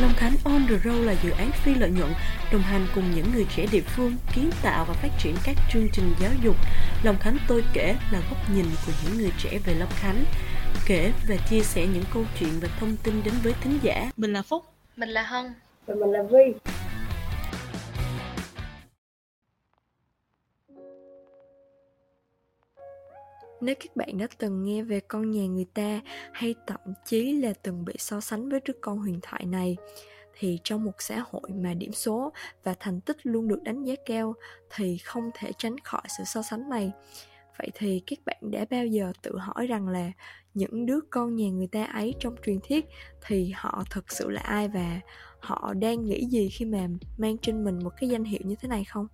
Long Khánh On The Road là dự án phi lợi nhuận đồng hành cùng những người trẻ địa phương kiến tạo và phát triển các chương trình giáo dục. Long Khánh tôi kể là góc nhìn của những người trẻ về Long Khánh, kể và chia sẻ những câu chuyện và thông tin đến với thính giả. Mình là Phúc, mình là Hân và mình là Vi. Nếu các bạn đã từng nghe về con nhà người ta hay thậm chí là từng bị so sánh với đứa con huyền thoại này, thì trong một xã hội mà điểm số và thành tích luôn được đánh giá cao thì không thể tránh khỏi sự so sánh này. Vậy thì các bạn đã bao giờ tự hỏi rằng là những đứa con nhà người ta ấy trong truyền thuyết thì họ thực sự là ai và họ đang nghĩ gì khi mà mang trên mình một cái danh hiệu như thế này không?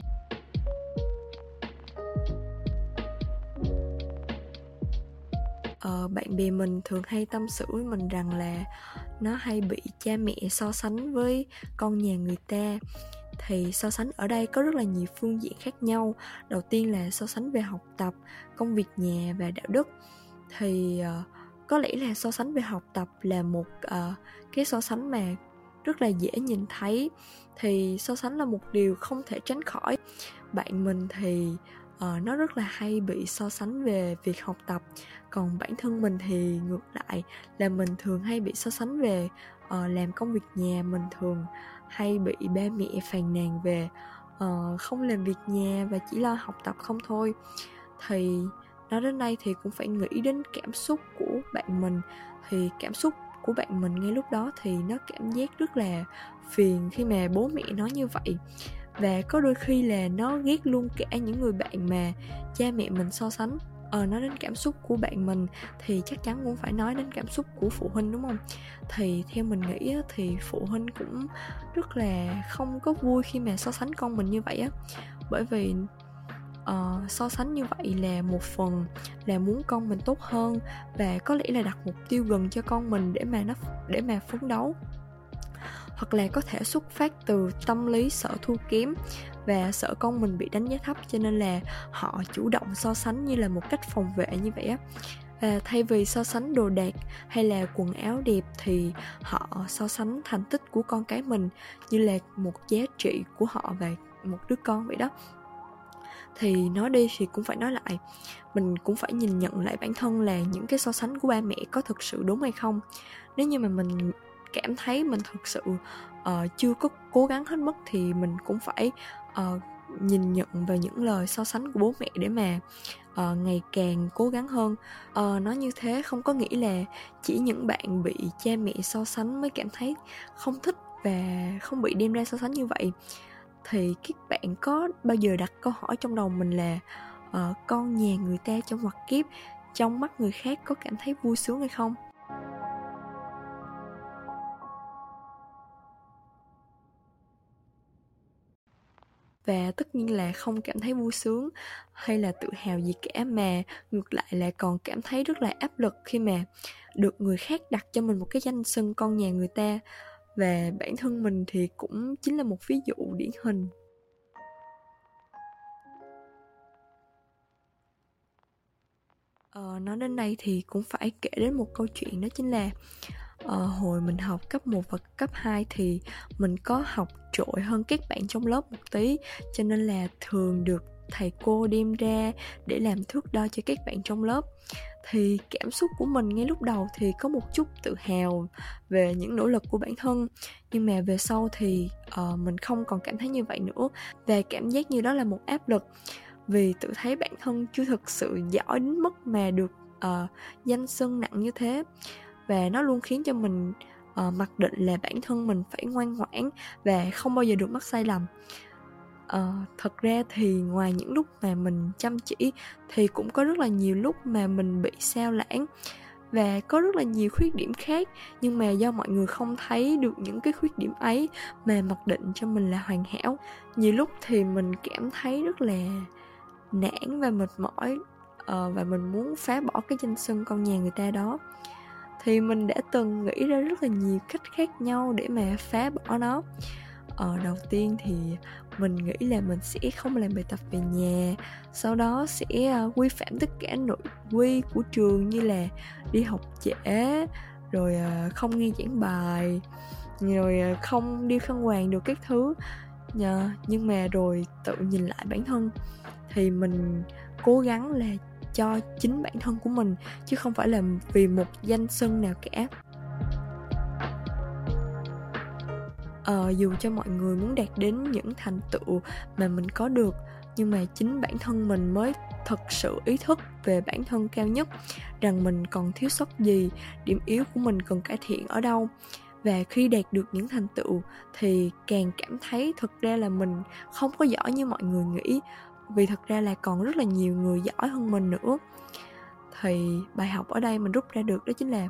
Uh, bạn bè mình thường hay tâm sự với mình rằng là nó hay bị cha mẹ so sánh với con nhà người ta. Thì so sánh ở đây có rất là nhiều phương diện khác nhau. Đầu tiên là so sánh về học tập công việc nhà và đạo đức. Thì uh, có lẽ là so sánh về học tập là một uh, cái so sánh mà rất là dễ nhìn thấy. Thì so sánh là một điều không thể tránh khỏi. Bạn mình thì uh, nó rất là hay bị so sánh về việc học tập. Còn bản thân mình thì ngược lại là mình thường hay bị so sánh về uh, làm công việc nhà mình thường hay bị ba mẹ phàn nàn về uh, không làm việc nhà và chỉ lo học tập không thôi. Thì nói đến đây thì cũng phải nghĩ đến cảm xúc của bạn mình. Thì cảm xúc của bạn mình ngay lúc đó thì nó cảm giác rất là phiền khi mà bố mẹ nói như vậy và có đôi khi là nó ghét luôn cả những người bạn mà cha mẹ mình so sánh. Ờ nói đến cảm xúc của bạn mình thì chắc chắn cũng phải nói đến cảm xúc của phụ huynh đúng không? Thì theo mình nghĩ thì phụ huynh cũng rất là không có vui khi mà so sánh con mình như vậy á. Bởi vì uh, so sánh như vậy là một phần là muốn con mình tốt hơn và có lẽ là đặt mục tiêu gần cho con mình để mà nó để mà phấn đấu hoặc là có thể xuất phát từ tâm lý sợ thua kém và sợ con mình bị đánh giá thấp, cho nên là họ chủ động so sánh như là một cách phòng vệ như vậy á. Và thay vì so sánh đồ đạc hay là quần áo đẹp thì họ so sánh thành tích của con cái mình như là một giá trị của họ và một đứa con vậy đó. Thì nói đi thì cũng phải nói lại, mình cũng phải nhìn nhận lại bản thân là những cái so sánh của ba mẹ có thực sự đúng hay không. Nếu như mà mình cảm thấy mình thực sự uh, chưa có cố gắng hết mức thì mình cũng phải uh, nhìn nhận về những lời so sánh của bố mẹ để mà uh, ngày càng cố gắng hơn. Uh, nói như thế không có nghĩa là chỉ những bạn bị cha mẹ so sánh mới cảm thấy không thích và không bị đem ra so sánh như vậy. Thì các bạn có bao giờ đặt câu hỏi trong đầu mình là uh, con nhà người ta trong hoặc kiếp trong mắt người khác có cảm thấy vui sướng hay không? Và tất nhiên là không cảm thấy vui sướng hay là tự hào gì cả mà ngược lại là còn cảm thấy rất là áp lực khi mà được người khác đặt cho mình một cái danh xưng con nhà người ta. Và bản thân mình thì cũng chính là một ví dụ điển hình. Ờ, nói đến đây thì cũng phải kể đến một câu chuyện đó chính là ờ, hồi mình học cấp 1 và cấp 2 thì mình có học trội hơn các bạn trong lớp một tí cho nên là thường được thầy cô đem ra để làm thước đo cho các bạn trong lớp. Thì cảm xúc của mình ngay lúc đầu thì có một chút tự hào về những nỗ lực của bản thân nhưng mà về sau thì uh, mình không còn cảm thấy như vậy nữa. Và cảm giác như đó là một áp lực vì tự thấy bản thân chưa thực sự giỏi đến mức mà được uh, danh xưng nặng như thế và nó luôn khiến cho mình uh, mặc định là bản thân mình phải ngoan ngoãn và không bao giờ được mắc sai lầm. Uh, thật ra thì ngoài những lúc mà mình chăm chỉ thì cũng có rất là nhiều lúc mà mình bị sao lãng và có rất là nhiều khuyết điểm khác nhưng mà do mọi người không thấy được những cái khuyết điểm ấy mà mặc định cho mình là hoàn hảo. Nhiều lúc thì mình cảm thấy rất là nản và mệt mỏi uh, và mình muốn phá bỏ cái danh xưng con nhà người ta đó thì mình đã từng nghĩ ra rất là nhiều cách khác nhau để mà phá bỏ nó. Ờ, đầu tiên thì mình nghĩ là mình sẽ không làm bài tập về nhà sau đó sẽ ờ, quy phạm tất cả nội quy của trường như là đi học trễ rồi ờ, không nghe giảng bài rồi ờ, không đi khăn hoàng được các thứ. Nhưng mà rồi tự nhìn lại bản thân. Thì mình cố gắng là cho chính bản thân của mình chứ không phải là vì một danh xưng nào cả. Ờ, dù cho mọi người muốn đạt đến những thành tựu mà mình có được nhưng mà chính bản thân mình mới thật sự ý thức về bản thân cao nhất rằng mình còn thiếu sót gì điểm yếu của mình cần cải thiện ở đâu. Và khi đạt được những thành tựu thì càng cảm thấy thực ra là mình không có giỏi như mọi người nghĩ vì thật ra là còn rất là nhiều người giỏi hơn mình nữa. Thì bài học ở đây mình rút ra được đó chính là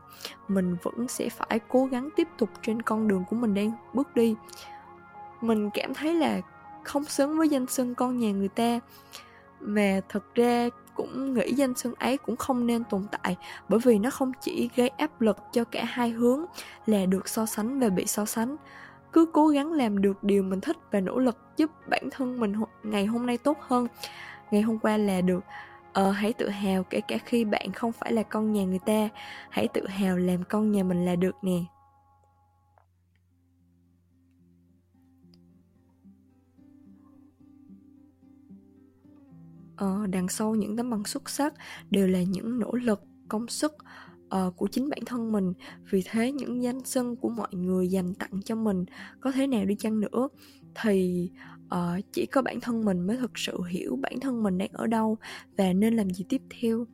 mình vẫn sẽ phải cố gắng tiếp tục trên con đường của mình đang bước đi. Mình cảm thấy là không xứng với danh xưng con nhà người ta, mà thật ra cũng nghĩ danh xưng ấy cũng không nên tồn tại, bởi vì nó không chỉ gây áp lực cho cả hai hướng là được so sánh và bị so sánh cứ cố gắng làm được điều mình thích và nỗ lực giúp bản thân mình ngày hôm nay tốt hơn. Ngày hôm qua là được ờ, hãy tự hào kể cả khi bạn không phải là con nhà người ta. Hãy tự hào làm con nhà mình là được nè. Ờ, đằng sau những tấm bằng xuất sắc đều là những nỗ lực công sức uh, của chính bản thân mình. Vì thế những danh xưng của mọi người dành tặng cho mình có thế nào đi chăng nữa thì uh, chỉ có bản thân mình mới thực sự hiểu bản thân mình đang ở đâu và nên làm gì tiếp theo.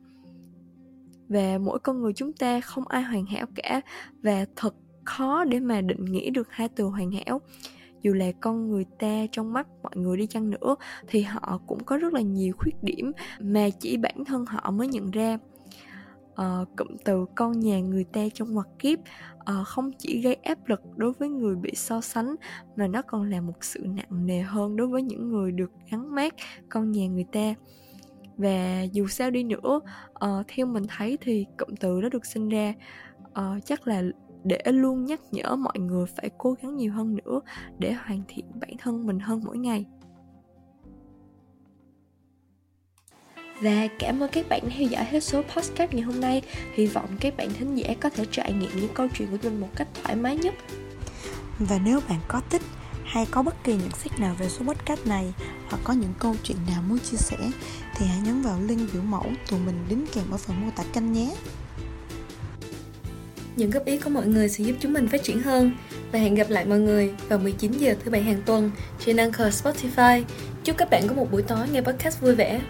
Và mỗi con người chúng ta không ai hoàn hảo cả và thật khó để mà định nghĩa được hai từ hoàn hảo. Dù là con người ta trong mắt mọi người đi chăng nữa thì họ cũng có rất là nhiều khuyết điểm mà chỉ bản thân họ mới nhận ra uh, cụm từ con nhà người ta trong ngoặc kiếp uh, không chỉ gây áp lực đối với người bị so sánh mà nó còn là một sự nặng nề hơn đối với những người được gắn mát con nhà người ta và dù sao đi nữa uh, theo mình thấy thì cụm từ đó được sinh ra uh, chắc là để luôn nhắc nhở mọi người phải cố gắng nhiều hơn nữa để hoàn thiện bản thân mình hơn mỗi ngày. Và cảm ơn các bạn đã theo dõi hết số podcast ngày hôm nay Hy vọng các bạn thính giả có thể trải nghiệm những câu chuyện của mình một cách thoải mái nhất Và nếu bạn có thích hay có bất kỳ nhận xét nào về số podcast này hoặc có những câu chuyện nào muốn chia sẻ thì hãy nhấn vào link biểu mẫu tụi mình đính kèm ở phần mô tả kênh nhé. Những góp ý của mọi người sẽ giúp chúng mình phát triển hơn và hẹn gặp lại mọi người vào 19 giờ thứ bảy hàng tuần trên Anchor Spotify. Chúc các bạn có một buổi tối nghe podcast vui vẻ.